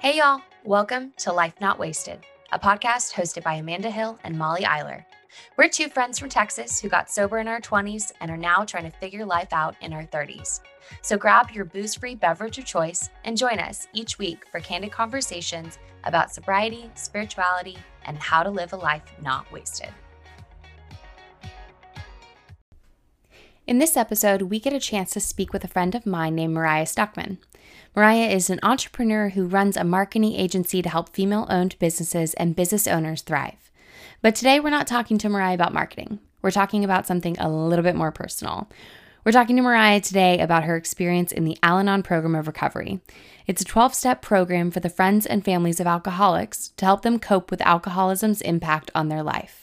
Hey, y'all. Welcome to Life Not Wasted, a podcast hosted by Amanda Hill and Molly Eiler. We're two friends from Texas who got sober in our 20s and are now trying to figure life out in our 30s. So grab your booze free beverage of choice and join us each week for candid conversations about sobriety, spirituality, and how to live a life not wasted. In this episode, we get a chance to speak with a friend of mine named Mariah Stockman. Mariah is an entrepreneur who runs a marketing agency to help female owned businesses and business owners thrive. But today, we're not talking to Mariah about marketing. We're talking about something a little bit more personal. We're talking to Mariah today about her experience in the Al Anon program of recovery. It's a 12 step program for the friends and families of alcoholics to help them cope with alcoholism's impact on their life.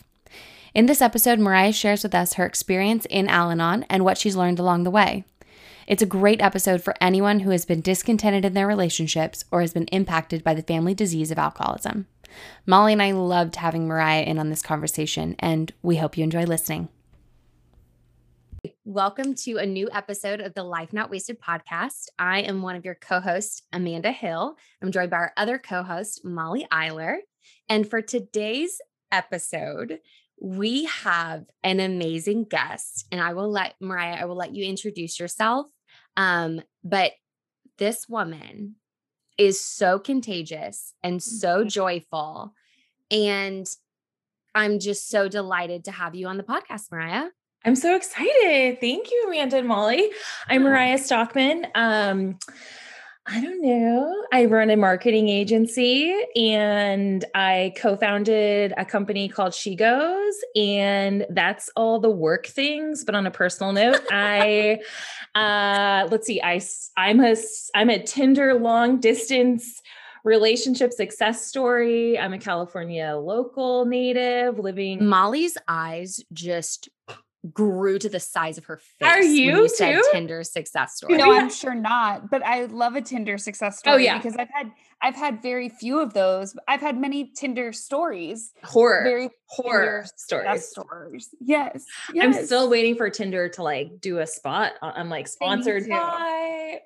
In this episode, Mariah shares with us her experience in Al Anon and what she's learned along the way. It's a great episode for anyone who has been discontented in their relationships or has been impacted by the family disease of alcoholism. Molly and I loved having Mariah in on this conversation, and we hope you enjoy listening. Welcome to a new episode of the Life Not Wasted podcast. I am one of your co hosts, Amanda Hill. I'm joined by our other co host, Molly Eiler. And for today's episode, we have an amazing guest, and I will let Mariah, I will let you introduce yourself. Um, but this woman is so contagious and so mm-hmm. joyful. And I'm just so delighted to have you on the podcast, Mariah. I'm so excited. Thank you, Amanda and Molly. I'm Mariah Stockman. Um, I don't know. I run a marketing agency and I co founded a company called She Goes. And that's all the work things. But on a personal note, I, uh, let's see, I, I'm a, I'm a Tinder long distance relationship success story. I'm a California local native living. Molly's eyes just grew to the size of her face. Are you, you said Tinder success story? No, I'm sure not. But I love a Tinder success oh, story. Oh yeah, because I've had I've had very few of those. I've had many Tinder stories. Horror, very horror stories. stories. Yes, yes, I'm still waiting for Tinder to like do a spot. I'm like sponsored by.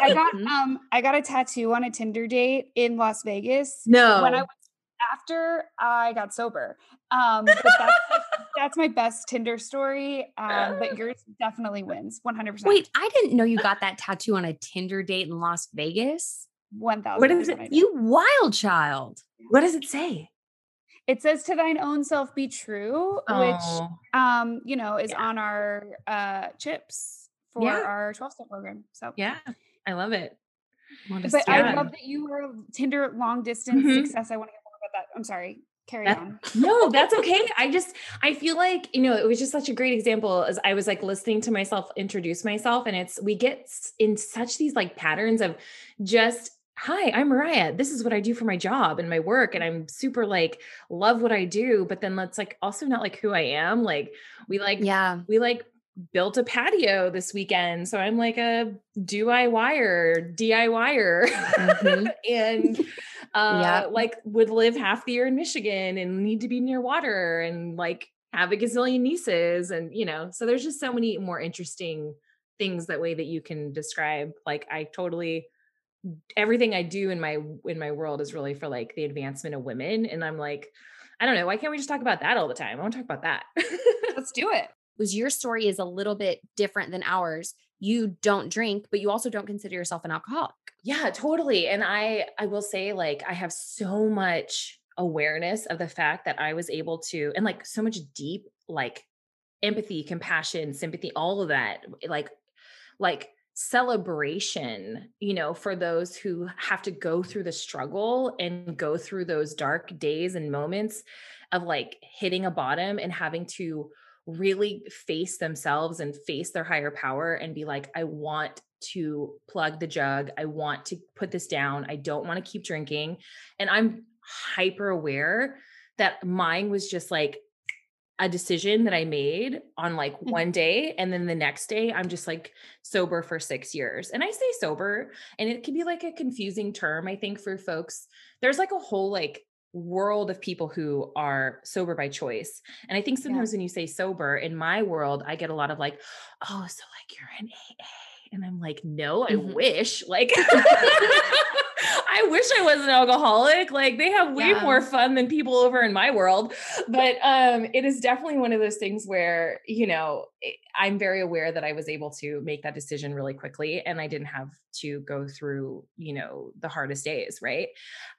I got um I got a tattoo on a Tinder date in Las Vegas. No, when I was after I got sober. Um, but that's, that's my best Tinder story. Um, but yours definitely wins 100%. Wait, I didn't know you got that tattoo on a Tinder date in Las Vegas. 1000. What is it? You wild child. What does it say? It says to thine own self be true, oh. which um, you know, is yeah. on our uh chips for yeah. our 12 step program. So yeah, I love it. But I love that you were Tinder long distance mm-hmm. success. I want to about that. I'm sorry carry that, on. no, that's okay. I just I feel like, you know, it was just such a great example as I was like listening to myself introduce myself and it's we get in such these like patterns of just hi i'm mariah this is what i do for my job and my work and i'm super like love what i do but then let's like also not like who i am like we like yeah we like built a patio this weekend so i'm like a do i wire diyer mm-hmm. and uh yeah. like would live half the year in Michigan and need to be near water and like have a gazillion nieces and you know so there's just so many more interesting things that way that you can describe like I totally everything I do in my in my world is really for like the advancement of women and I'm like I don't know why can't we just talk about that all the time? I want to talk about that. Let's do it. Was your story is a little bit different than ours you don't drink but you also don't consider yourself an alcoholic yeah, totally. And I I will say like I have so much awareness of the fact that I was able to and like so much deep like empathy, compassion, sympathy, all of that like like celebration, you know, for those who have to go through the struggle and go through those dark days and moments of like hitting a bottom and having to really face themselves and face their higher power and be like, I want to plug the jug. I want to put this down. I don't want to keep drinking. And I'm hyper aware that mine was just like a decision that I made on like mm-hmm. one day. And then the next day, I'm just like sober for six years. And I say sober, and it can be like a confusing term, I think, for folks. There's like a whole like world of people who are sober by choice. And I think sometimes yeah. when you say sober, in my world, I get a lot of like, oh, so like you're an AA. And I'm like, no, I mm-hmm. wish. Like I wish I was an alcoholic. Like they have way yeah. more fun than people over in my world. But um, it is definitely one of those things where, you know, I'm very aware that I was able to make that decision really quickly and I didn't have to go through, you know, the hardest days, right?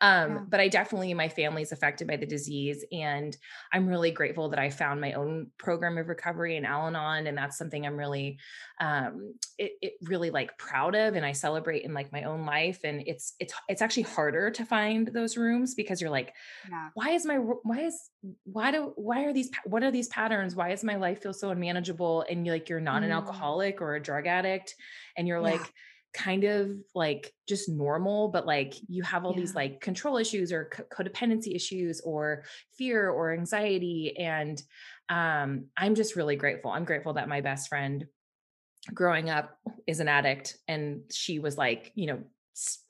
Um, yeah. but I definitely my family's affected by the disease and I'm really grateful that I found my own program of recovery in Al-Anon and that's something I'm really um it, it really like proud of and I celebrate in like my own life and it's it's it's actually harder to find those rooms because you're like yeah. why is my why is why do why are these what are these patterns why does my life feel so unmanageable and you like you're not mm. an alcoholic or a drug addict and you're yeah. like kind of like just normal but like you have all yeah. these like control issues or co- codependency issues or fear or anxiety and um i'm just really grateful i'm grateful that my best friend growing up is an addict and she was like you know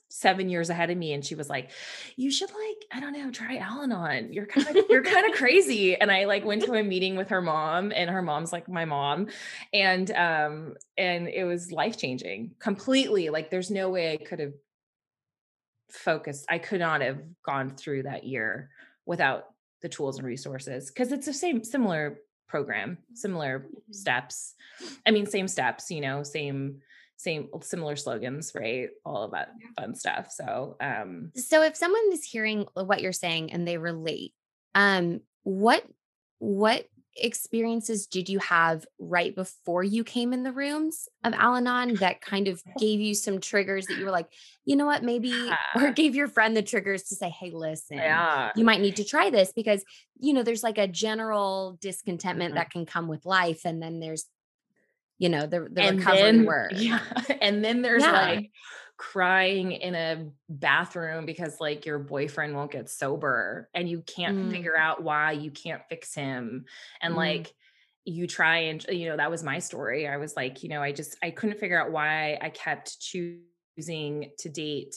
seven years ahead of me and she was like you should like i don't know try al-anon you're kind of you're kind of crazy and i like went to a meeting with her mom and her mom's like my mom and um and it was life changing completely like there's no way i could have focused i could not have gone through that year without the tools and resources because it's the same similar program similar mm-hmm. steps i mean same steps you know same same similar slogans, right? All of that fun stuff. So, um so if someone is hearing what you're saying and they relate, um what what experiences did you have right before you came in the rooms of Al-Anon that kind of gave you some triggers that you were like, you know what, maybe, or gave your friend the triggers to say, hey, listen, yeah. you might need to try this because, you know, there's like a general discontentment mm-hmm. that can come with life. And then there's you know the, the and recovery then, word yeah and then there's yeah. like crying in a bathroom because like your boyfriend won't get sober and you can't mm. figure out why you can't fix him and mm. like you try and you know that was my story i was like you know i just i couldn't figure out why i kept choosing to date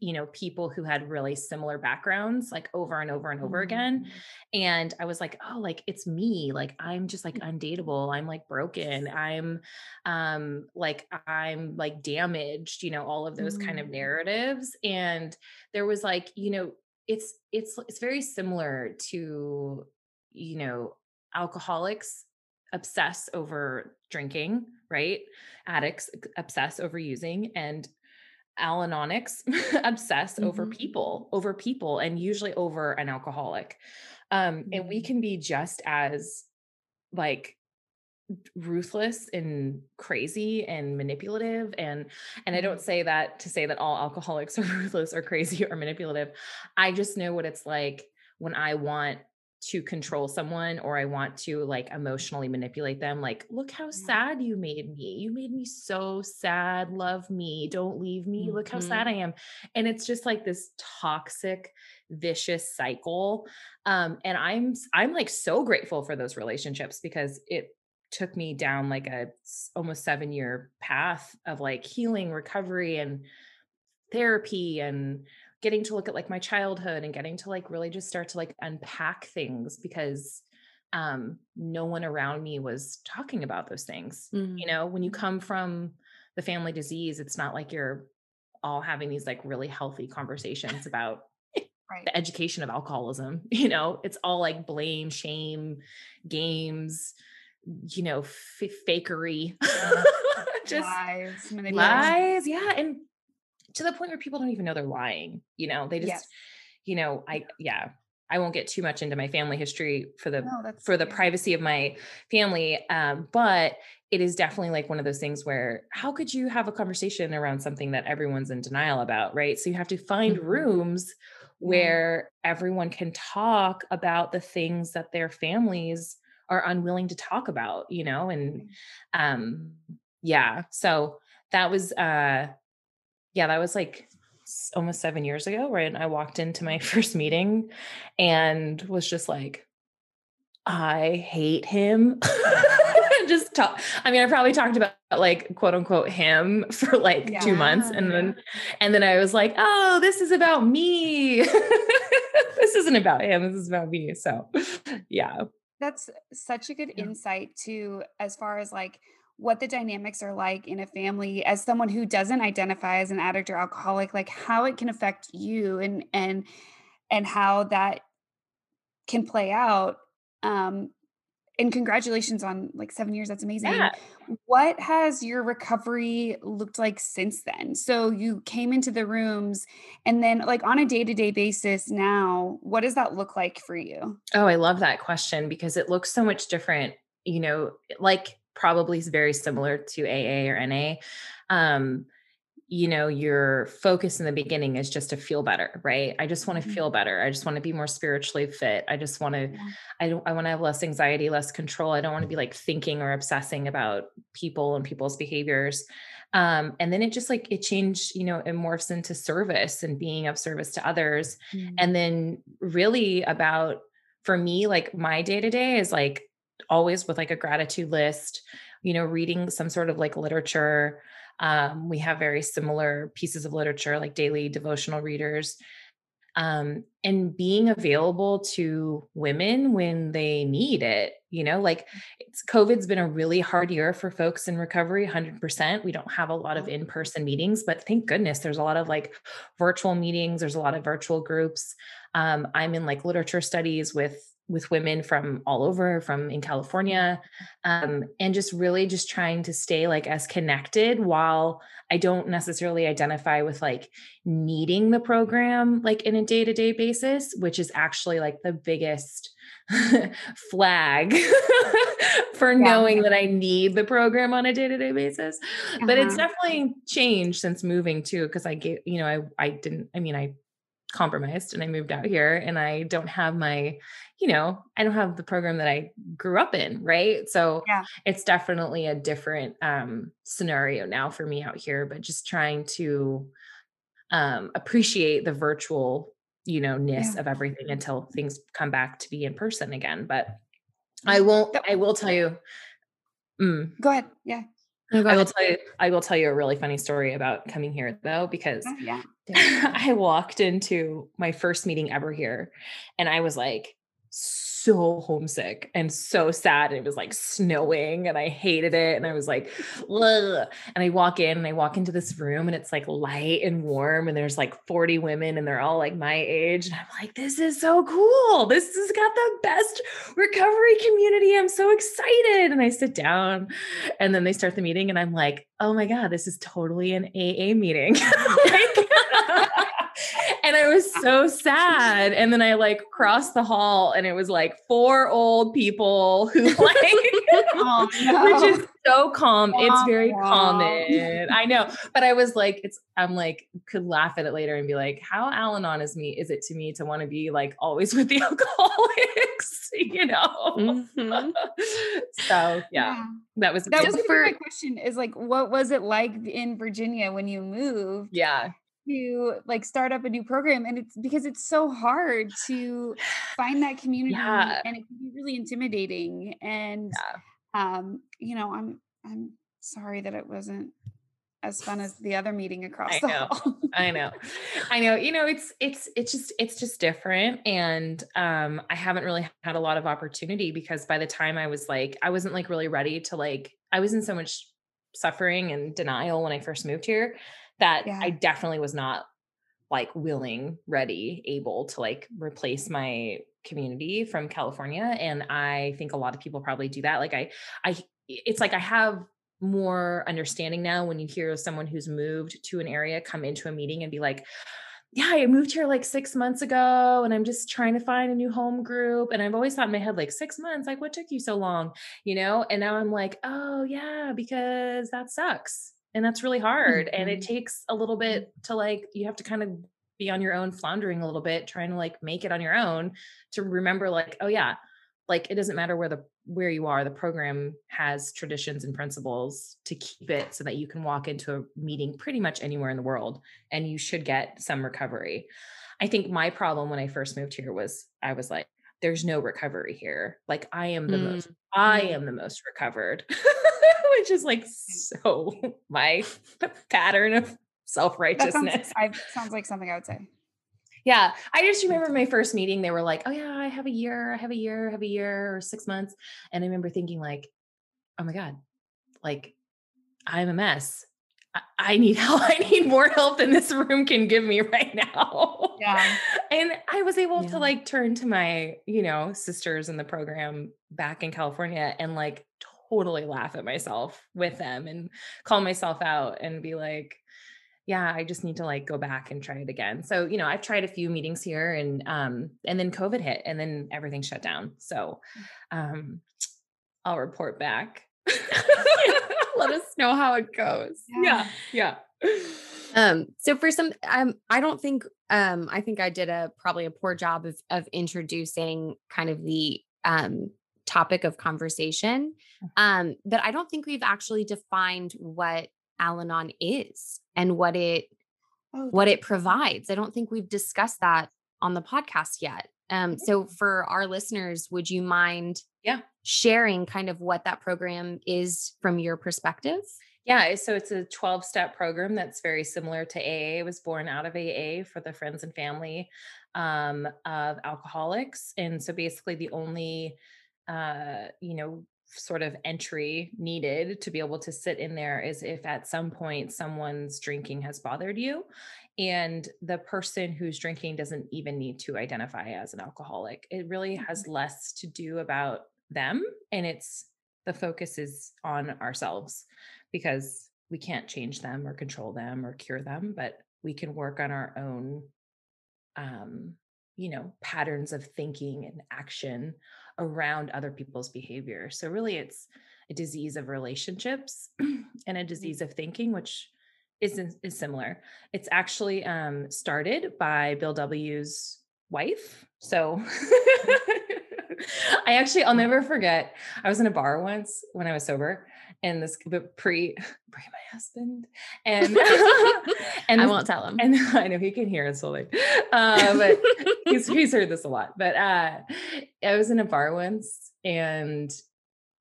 you know people who had really similar backgrounds like over and over and over again mm-hmm. and i was like oh like it's me like i'm just like undateable i'm like broken i'm um like i'm like damaged you know all of those mm-hmm. kind of mm. narratives and there was like you know it's it's it's very similar to you know alcoholics obsess over drinking right addicts obsess over using and Al-Anonics obsess mm-hmm. over people, over people, and usually over an alcoholic. Um, mm-hmm. And we mm-hmm. can be just as like ruthless and crazy and manipulative and and I don't mm-hmm. say that to say that all alcoholics are ruthless or crazy or manipulative. I just know what it's like when I want to control someone or I want to like emotionally manipulate them. Like, look how sad you made me. You made me so sad. Love me. Don't leave me. Mm-hmm. Look how sad mm-hmm. I am. And it's just like this toxic, vicious cycle. Um, and I'm I'm like so grateful for those relationships because it took me down like a almost seven year path of like healing, recovery, and therapy and getting to look at like my childhood and getting to like really just start to like unpack things because um no one around me was talking about those things mm-hmm. you know when you come from the family disease it's not like you're all having these like really healthy conversations about right. the education of alcoholism you know it's all like blame shame games you know f- fakery just lies lies yeah and to the point where people don't even know they're lying. You know, they just, yes. you know, I, yeah, I won't get too much into my family history for the no, for the privacy of my family, um, but it is definitely like one of those things where how could you have a conversation around something that everyone's in denial about, right? So you have to find mm-hmm. rooms where everyone can talk about the things that their families are unwilling to talk about, you know, and um yeah, so that was uh yeah, that was like almost seven years ago, right? I walked into my first meeting and was just like, I hate him. just talk. I mean, I probably talked about like quote unquote him for like yeah, two months. And then, and then I was like, oh, this is about me. this isn't about him. This is about me. So yeah. That's such a good yeah. insight to as far as like what the dynamics are like in a family as someone who doesn't identify as an addict or alcoholic like how it can affect you and and and how that can play out um and congratulations on like seven years. That's amazing. Yeah. What has your recovery looked like since then? So you came into the rooms and then like on a day-to-day basis now, what does that look like for you? Oh, I love that question because it looks so much different, you know, like probably is very similar to AA or NA. Um, you know your focus in the beginning is just to feel better right i just want to mm-hmm. feel better i just want to be more spiritually fit i just want to yeah. i don't i want to have less anxiety less control i don't want to be like thinking or obsessing about people and people's behaviors um, and then it just like it changed you know it morphs into service and being of service to others mm-hmm. and then really about for me like my day to day is like always with like a gratitude list you know reading some sort of like literature um, we have very similar pieces of literature, like daily devotional readers. Um, and being available to women when they need it, you know, like it's COVID's been a really hard year for folks in recovery, 100%. We don't have a lot of in person meetings, but thank goodness there's a lot of like virtual meetings, there's a lot of virtual groups. Um, I'm in like literature studies with with women from all over from in california um, and just really just trying to stay like as connected while i don't necessarily identify with like needing the program like in a day-to-day basis which is actually like the biggest flag for yeah. knowing that i need the program on a day-to-day basis uh-huh. but it's uh-huh. definitely changed since moving too because i get you know i i didn't i mean i compromised and I moved out here and I don't have my, you know, I don't have the program that I grew up in, right? So yeah. it's definitely a different um scenario now for me out here, but just trying to um appreciate the virtual, you know, ness yeah. of everything until things come back to be in person again. But I won't I will tell you mm, Go ahead. Yeah. I will tell you I will tell you a really funny story about coming here though because oh, yeah. I walked into my first meeting ever here and I was like so homesick and so sad. And it was like snowing and I hated it. And I was like, Ugh. and I walk in and I walk into this room and it's like light and warm and there's like 40 women and they're all like my age. And I'm like, this is so cool. This has got the best recovery community. I'm so excited. And I sit down and then they start the meeting and I'm like, oh my God, this is totally an AA meeting. like, and I was so sad. And then I like crossed the hall and it was like four old people who like, oh, no. which is so calm. Wow, it's very wow. common. I know. But I was like, it's, I'm like, could laugh at it later and be like, how Al Anon is me, is it to me to want to be like always with the alcoholics, you know? Mm-hmm. so yeah, yeah, that was, that was for, my question is like, what was it like in Virginia when you moved? Yeah to like start up a new program and it's because it's so hard to find that community yeah. and it can be really intimidating and yeah. um you know i'm i'm sorry that it wasn't as fun as the other meeting across I the know, hall. I know. I know. You know, it's it's it's just it's just different and um I haven't really had a lot of opportunity because by the time I was like I wasn't like really ready to like I was in so much suffering and denial when I first moved here that yeah. I definitely was not like willing, ready, able to like replace my community from California. And I think a lot of people probably do that. Like I, I, it's like I have more understanding now when you hear someone who's moved to an area come into a meeting and be like, yeah, I moved here like six months ago and I'm just trying to find a new home group. And I've always thought in my head, like, six months, like, what took you so long? You know? And now I'm like, oh, yeah, because that sucks and that's really hard mm-hmm. and it mm-hmm. takes a little bit to like you have to kind of be on your own floundering a little bit trying to like make it on your own to remember like oh yeah like it doesn't matter where the where you are the program has traditions and principles to keep it so that you can walk into a meeting pretty much anywhere in the world and you should get some recovery i think my problem when i first moved here was i was like there's no recovery here like i am the mm. most i am the most recovered which is like so my pattern of self righteousness. Sounds, sounds like something I would say. Yeah. I just remember my first meeting, they were like, oh, yeah, I have a year, I have a year, I have a year or six months. And I remember thinking, like, oh my God, like I'm a mess. I need help. I need more help than this room can give me right now. Yeah. and I was able Yeah. to like turn to my, you know, sisters in the program back in California and like totally laugh at myself with them and call myself out and be like, yeah, I just need to like go back and try it again. So, you know, I've tried a few meetings here and um and then COVID hit and then everything shut down. So um I'll report back. Let us know how it goes. yeah. Yeah. Um, so for some, um, I don't think, um, I think I did a probably a poor job of of introducing kind of the um topic of conversation. Um, but I don't think we've actually defined what Al-Anon is and what it Oh, what it provides. I don't think we've discussed that on the podcast yet. Um, so for our listeners, would you mind Yeah. sharing kind of what that program is from your perspective? Yeah, so it's a 12 step program that's very similar to AA. It was born out of AA for the friends and family um, of alcoholics. And so basically, the only, uh, you know, sort of entry needed to be able to sit in there is if at some point someone's drinking has bothered you and the person who's drinking doesn't even need to identify as an alcoholic. It really has less to do about them and it's the focus is on ourselves because we can't change them or control them or cure them, but we can work on our own um you know patterns of thinking and action around other people's behavior. So really it's a disease of relationships and a disease of thinking which is is similar. It's actually um started by Bill W's wife. So I actually I'll never forget. I was in a bar once when I was sober and this but pre pre my husband and and I won't tell him. and I know he can hear us fully. Uh, but he's he's heard this a lot. But uh I was in a bar once and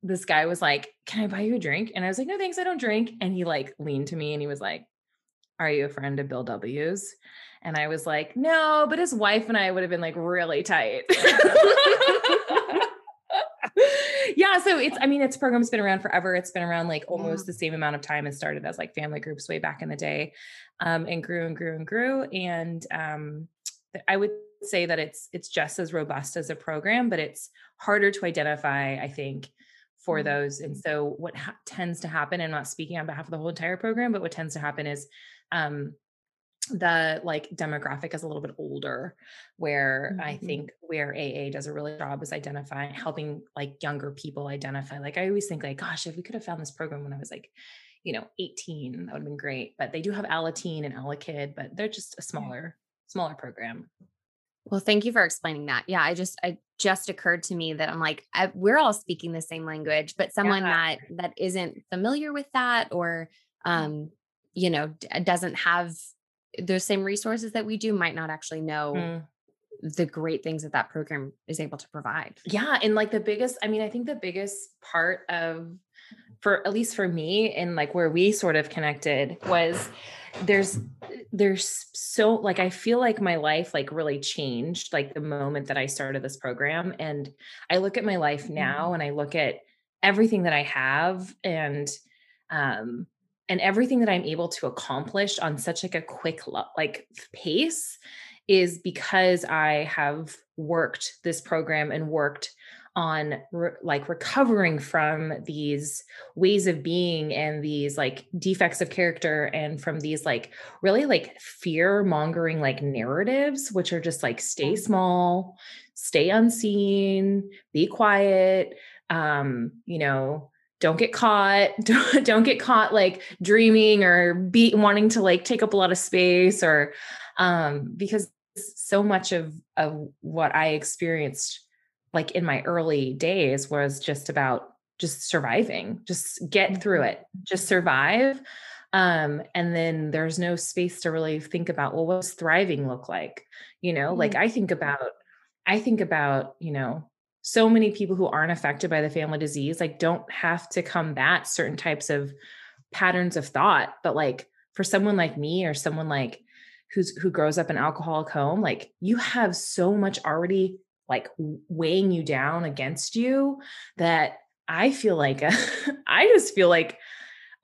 this guy was like, Can I buy you a drink? And I was like, No, thanks, I don't drink. And he like leaned to me and he was like, Are you a friend of Bill W's? And I was like, No, but his wife and I would have been like really tight. Yeah, so it's I mean, its program's been around forever. It's been around like almost the same amount of time. It started as like family groups way back in the day. Um, and grew and grew and grew. And um I would say that it's it's just as robust as a program, but it's harder to identify, I think, for Mhm. those. And so what ha- tends to happen, and I'm not speaking on behalf of the whole entire program, but what tends to happen is um the like demographic is a little bit older where i Mhm. think where aa does a really good job is identifying helping like younger people identify like i always think like gosh if we could have found this program when i was like you know 18 that would have been great but they do have alateen and alakid but they're just a smaller smaller program Well, thank you for explaining that. Yeah, I just it just occurred to me that I'm like I, we're all speaking the same language, but someone Yeah. that that isn't familiar with that or um you know d- doesn't have those same resources that we do might not actually know Mm. the great things that that program is able to provide. yeah and like the biggest i mean i think the biggest part of for at least for me and like where we sort of connected was there's there's so like i feel like my life like really changed like the moment that i started this program and i look at my life now and i look at everything that i have and um and everything that i'm able to accomplish on such like a quick like pace is because i have worked this program and worked on re- like recovering from these ways of being and these like defects of character and from these like really like fear mongering like narratives which are just like stay small stay unseen be quiet um you know don't get caught don't, don't get caught like dreaming or be wanting to like take up a lot of space or um because so much of of what i experienced like in my early days was just about just surviving just get through it just survive um and then there's no space to really think about well what's thriving look like you know? Like i think about i think about you know so many people who aren't affected by the family disease like don't have to combat certain types of patterns of thought but like for someone like me or someone like who's who grows up in alcoholic home like you have so much already like weighing you down against you that I feel like a, I just feel like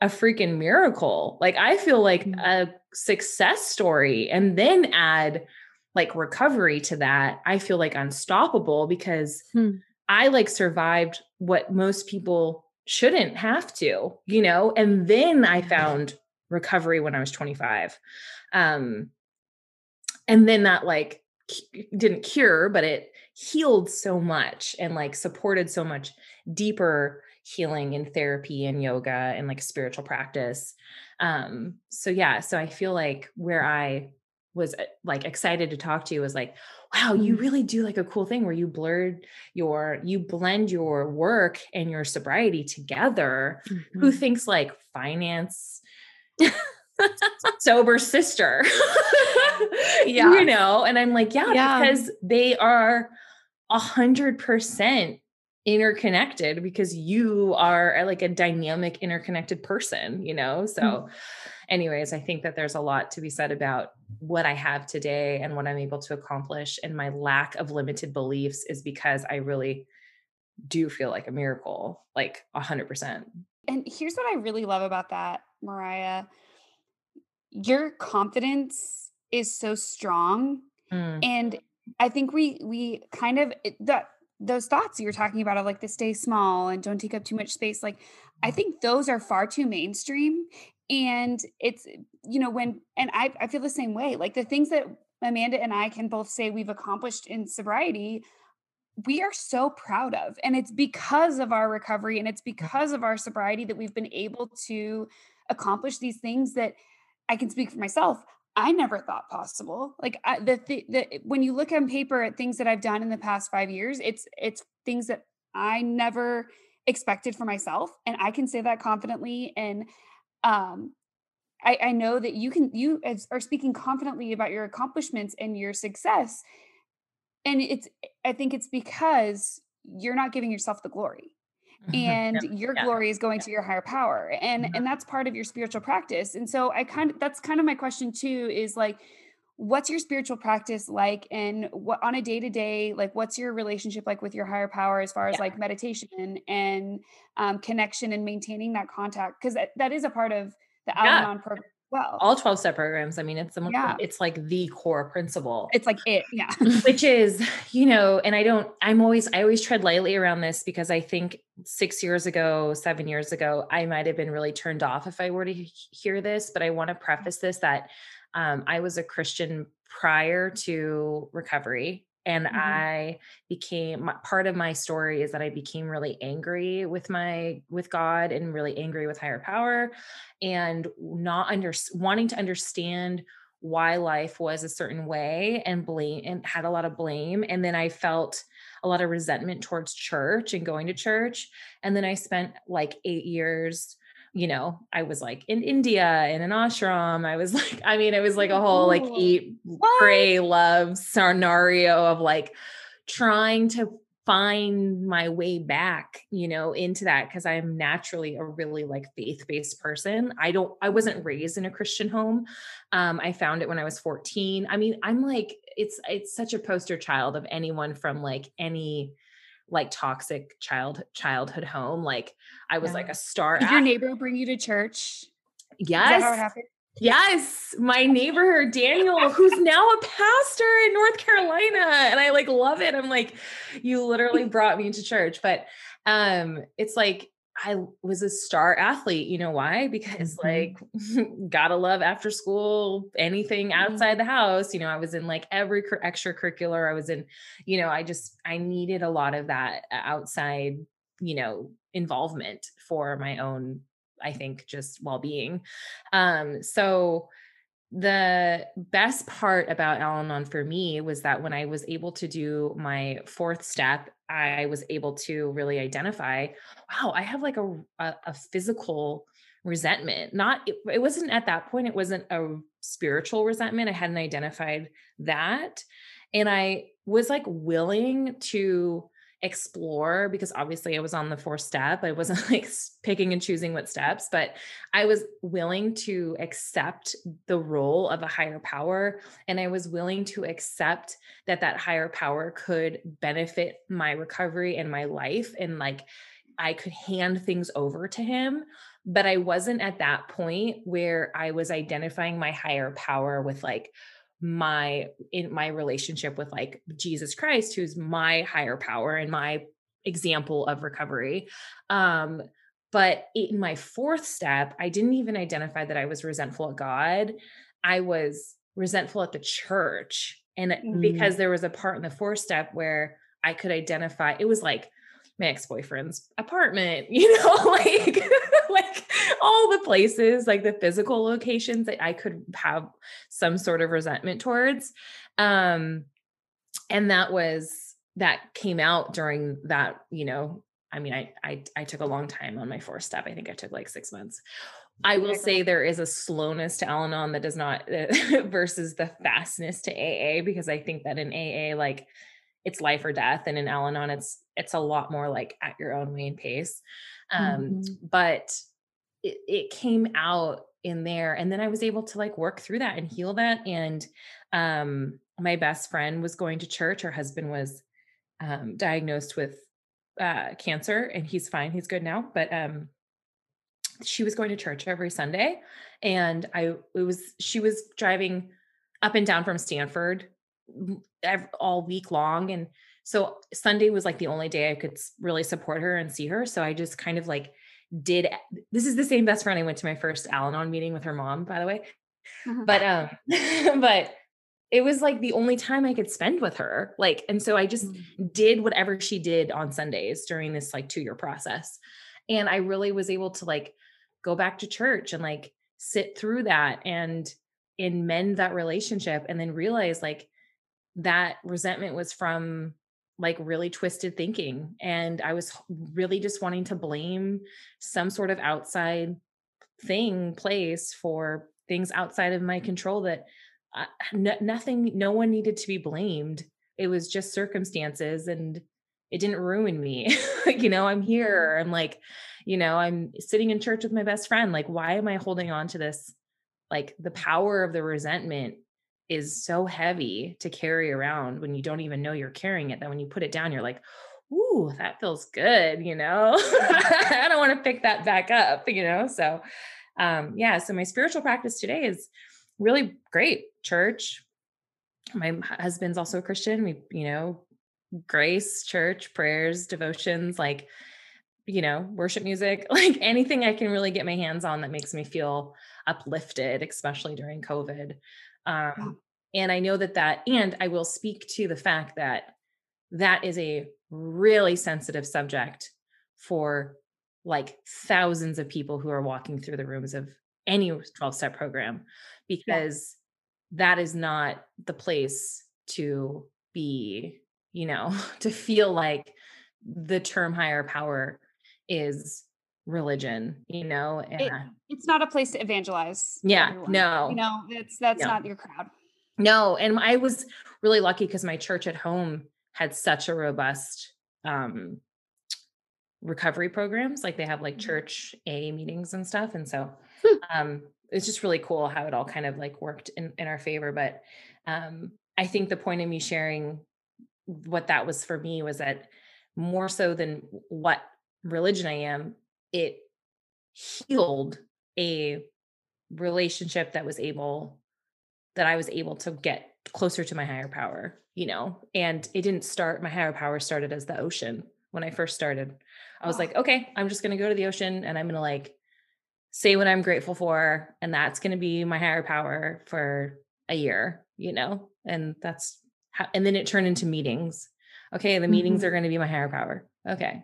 a freaking miracle. Like I feel like mm. a success story and then add like recovery to that. I feel like unstoppable because hmm. I like survived what most people shouldn't have to, you know? And then I found recovery when I was 25. Um and then that like didn't cure, but it healed so much and like supported so much deeper healing and therapy and yoga and like spiritual practice. Um, so yeah, so I feel like where I was uh, like excited to talk to you was like, wow, you mm-hmm. really do like a cool thing where you blurred your, you blend your work and your sobriety together. Mm-hmm. Who thinks like finance, sober sister? yeah. You know, and I'm like, yeah, yeah. because they are a hundred percent interconnected because you are like a dynamic interconnected person you know so mm-hmm. Anyways i think that there's a lot to be said about what i have today and what i'm able to accomplish and my lack of limited beliefs is because i really do feel like a miracle like a hundred percent and here's what i really love about that mariah your confidence is so strong mm. and i think we we kind of that those thoughts you're talking about of like the stay small and don't take up too much space like i mm-hmm. think those are far too mainstream. And it's you know when and i i feel the same way like the things that amanda and i can both say we've accomplished in sobriety we are so proud of. And it's because of our recovery and it's because of our sobriety that we've been able to accomplish these things that i can speak for myself I never thought possible. Like I, the, th- the when you look on paper at things that I've done in the past 5 years, it's it's things that I never expected for myself and I can say that confidently and um I, I know that you can you are speaking confidently about your accomplishments and your success and it's i think it's because you're not giving yourself the glory. And yeah. your yeah. glory is going yeah. to your higher power and mm-hmm. and that's part of your spiritual practice and so i kind of that's kind of my question too is like what's your spiritual practice like and what on a day to day like what's your relationship like with your higher power as far as like meditation and um, connection and maintaining that contact because that, that is a part of the Al-Anon program well all 12 step programs i mean it's the, yeah. it's like the core principle. It's like it yeah. Which is you know and i don't i'm always i always tread lightly around this because i think six years ago seven years ago i might have been really turned off if i were to hear this but i want to preface this that um, i was a christian prior to recovery and mm-hmm. i became part of my story is that i became really angry with my with god and really angry with higher power and not under wanting to understand why life was a certain way and blame and had a lot of blame and then i felt a lot of resentment towards church and going to church and then i spent like 8 years you know, I was like in India in an ashram. I was like, I mean, it was like a whole like eat, what? pray, love scenario of like trying to find my way back, you know, into that because I'm naturally a really like faith-based person. I don't I wasn't raised in a Christian home. Um I found it when I was 14. I mean, I'm like it's it's such a poster child of anyone from like any like toxic child childhood home. Like I was yeah. like a star. Did your neighbor bring you to church? Yes. Yes, my neighbor Daniel, who's now a pastor in North Carolina, and I like love it. I'm like, you literally brought me to church, but um, it's like I was a star athlete. You know why? Because mm-hmm. like, gotta love after school, anything mm-hmm. outside the house. You know, I was in like every extracurricular. I was in, you know, I just, I needed a lot of that outside, you know, involvement for my own, I think, just well being. Um, so, the best part about Al Anon for me was that when I was able to do my fourth step, I was able to really identify, wow, I have like a a, a physical resentment. Not it, it wasn't at that point. It wasn't a spiritual resentment. I hadn't identified that, and I was like willing to explore because obviously I was on the fourth step. I wasn't like picking and choosing what steps, but I was willing to accept the role of a higher power and I was willing to accept that that higher power could benefit my recovery and my life and like I could hand things over to him, but I wasn't at that point where I was identifying my higher power with like my in my relationship with like Jesus Christ who's my higher power and my example of recovery. Um but in my fourth step, I didn't even identify that I was resentful at God. I was resentful at the church. And mm. because there was a part in the fourth step where I could identify, it was like my ex-boyfriend's apartment, you know, like like all the places, like the physical locations that I could have some sort of resentment towards. Um and that was that came out during that, you know, I mean, I I I took a long time on my fourth step. I think I took like six months. I will say there is a slowness to Al-Anon that does not versus the fastness to AA because I think that in AA like it's life or death and in Al-Anon it's it's a lot more like at your own way and pace. Um mm-hmm. but it, it came out in there and then I was able to like work through that and heal that and um my best friend was going to church her husband was um diagnosed with uh cancer and he's fine he's good now but um she was going to church every Sunday and I it was she was driving up and down from Stanford all week long and so Sunday was like the only day I could really support her and see her so I just kind of like did this is the same best friend I went to my first Al-Anon meeting with her mom by the way uh-huh. but um but it was like the only time I could spend with her like and so I just mm-hmm. did whatever she did on Sundays during this like 2 year process and I really was able to like go back to church and like sit through that and and mend that relationship and then realize like that resentment was from like really twisted thinking and i was really just wanting to blame some sort of outside thing place for things outside of my control that uh, nothing no one needed to be blamed. It was just circumstances and it didn't ruin me. You know i'm here i'm like you know i'm sitting in church with my best friend like why am i holding on to this like the power of the resentment is so heavy to carry around when you don't even know you're carrying it that when you put it down you're like ooh that feels good you know? I don't want to pick that back up you know? So um yeah so my spiritual practice today is really great. Church my husband's also a christian we you know grace church prayers devotions like you know, worship music, like anything I can really get my hands on that makes me feel uplifted, especially during COVID. Um, and I know that that, and I will speak to the fact that that is a really sensitive subject for like thousands of people who are walking through the rooms of any 12 step program because yeah. that is not the place to be, you know, to feel like the term higher power is religion you know and, it, it's not a place to evangelize yeah everyone. no you know it's that's no. not your crowd no and i was really lucky because my church at home had such a robust um recovery programs like they have like mm-hmm. church a meetings and stuff and so hmm. um it's just really cool how it all kind of like worked in, in our favor but um i think the point of me sharing what that was for me was that more so than what religion I am, it healed a relationship that was able that I was able to get closer to my higher power, you know. And it didn't start my higher power started as the ocean when I first started. I was like, okay, I'm just going to go to the ocean and I'm going to like say what I'm grateful for and that's going to be my higher power for a year, you know. And that's how and then it turned into meetings. Okay, the meetings mm-hmm. are going to be my higher power. Okay.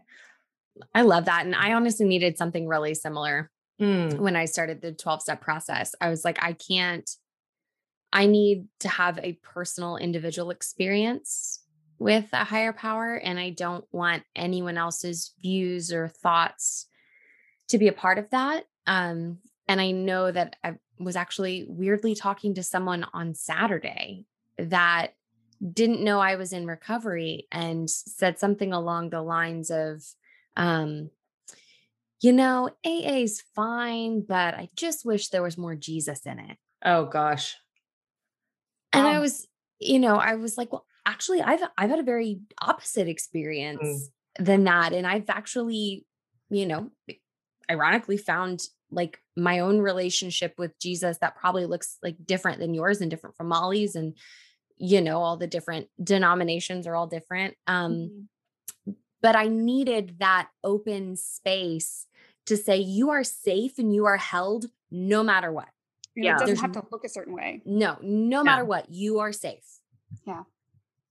I love that. And I honestly needed something really similar mm. when I started the 12 step process. I was like, I can't, I need to have a personal individual experience with a higher power. And I don't want anyone else's views or thoughts to be a part of that. Um, and I know that I was actually weirdly talking to someone on Saturday that didn't know I was in recovery and said something along the lines of, um, you know, AA is fine, but I just wish there was more Jesus in it. Oh gosh. And um, I was, you know, I was like, well, actually, I've I've had a very opposite mm. experience mm. than that. And I've actually you know, ironically found like my own relationship with Jesus that probably looks like different than yours and different from Molly's and you know all the different denominations are all different um mm-hmm. But I needed that open space to say you are safe and you are held no matter what. Yeah, it doesn't have to look a certain way. No, no matter what, you are safe. Yeah.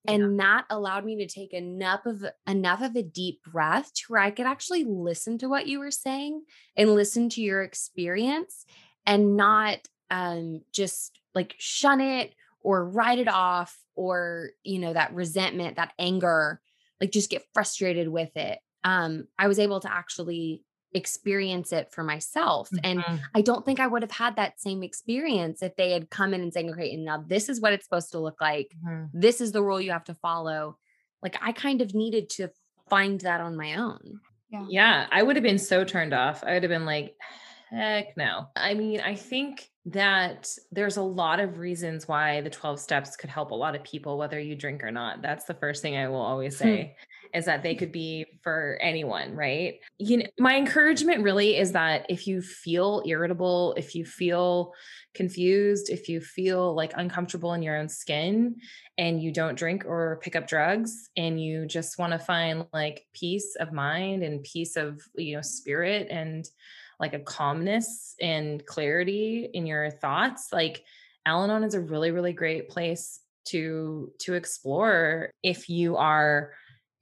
And yeah. that allowed me to take enough of enough of a deep breath to where I could actually listen to what you were saying and listen to your experience and not um just like shun it or write it off or you know that resentment, that anger, like just get frustrated with it. Um I was able to actually experience it for myself. Mm-hmm. And I don't think I would have had that same experience if they had come in and saying, okay, and now this is what it's supposed to look like. Mm-hmm. This is the rule you have to follow. Like I kind of needed to find that on my own. Yeah. Yeah. I would have been so turned off. I would have been like, heck no. I mean, I think that there's a lot of reasons why the 12 steps could help a lot of people, whether you drink or not. That's the first thing I will always hmm. say is that they could be for anyone, right? You know, my encouragement really is that if you feel irritable, if you feel confused, if you feel like uncomfortable in your own skin and you don't drink or pick up drugs and you just want to find like peace of mind and peace of, you know, spirit and like a calmness and clarity in your thoughts, like Al-Anon is a really, really great place to to explore if you are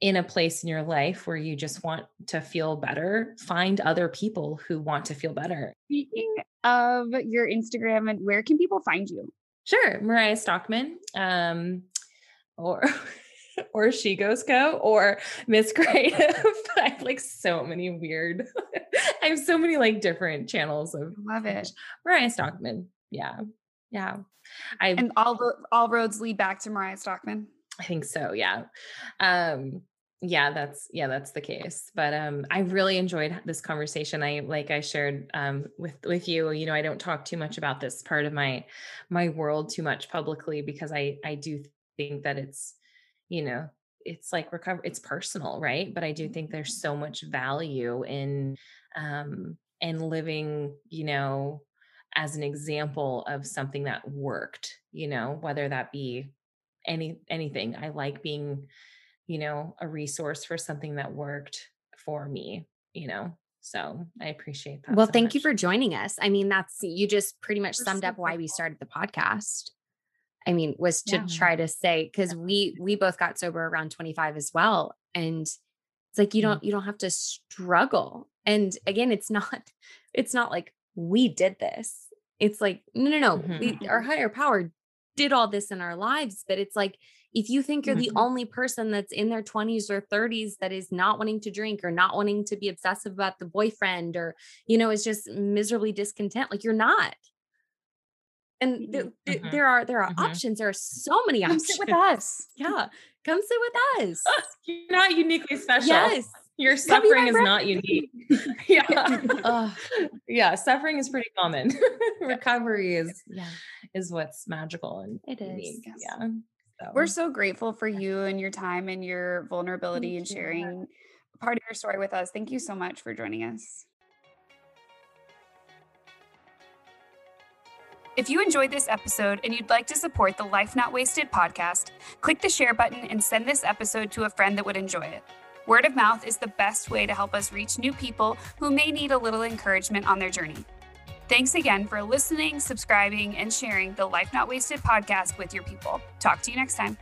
in a place in your life where you just want to feel better, find other people who want to feel better. Speaking of your Instagram, and where can people find you? Sure, Mariah Stockman, um, or or She Goes Co. or Miss Creative. I have like so many weird. I have so many like different channels of love it. Mariah Stockman. Yeah, yeah. I and all the all roads lead back to Mariah Stockman. I think so. Yeah. Um, yeah that's yeah that's the case but um i really enjoyed this conversation i like i shared um with with you you know i don't talk too much about this part of my my world too much publicly because i i do think that it's you know it's like recover it's personal right but i do think there's so much value in um in living you know as an example of something that worked you know whether that be any anything i like being you know, a resource for something that worked for me, you know. So I appreciate that. Well, so thank much. you for joining us. I mean, that's you just pretty much We're summed so up why we started the podcast. I mean, was to yeah. try to say because we we both got sober around 25 as well. And it's like you mm-hmm. don't you don't have to struggle. And again, it's not, it's not like we did this. It's like, no, no, no. Mm-hmm. We, our higher power did all this in our lives, but it's like if you think you're mm-hmm. the only person that's in their 20s or 30s that is not wanting to drink or not wanting to be obsessive about the boyfriend or you know is just miserably discontent like you're not and th- th- mm-hmm. there are there are mm-hmm. options there are so many come options sit with us. Yeah come sit with us. You're not uniquely special. Yes. Your suffering is not unique. Yeah. Yeah suffering is pretty common. Recovery is yeah. is what's magical and it is unique. yeah so we're so grateful for you and your time and your vulnerability and sharing part of your story with us. Thank you so much for joining us. If you enjoyed this episode and you'd like to support the Life Not Wasted podcast, click the share button and send this episode to a friend that would enjoy it. Word of mouth is the best way to help us reach new people who may need a little encouragement on their journey. Thanks again for listening, subscribing, and sharing the Life Not Wasted podcast with your people. Talk to you next time.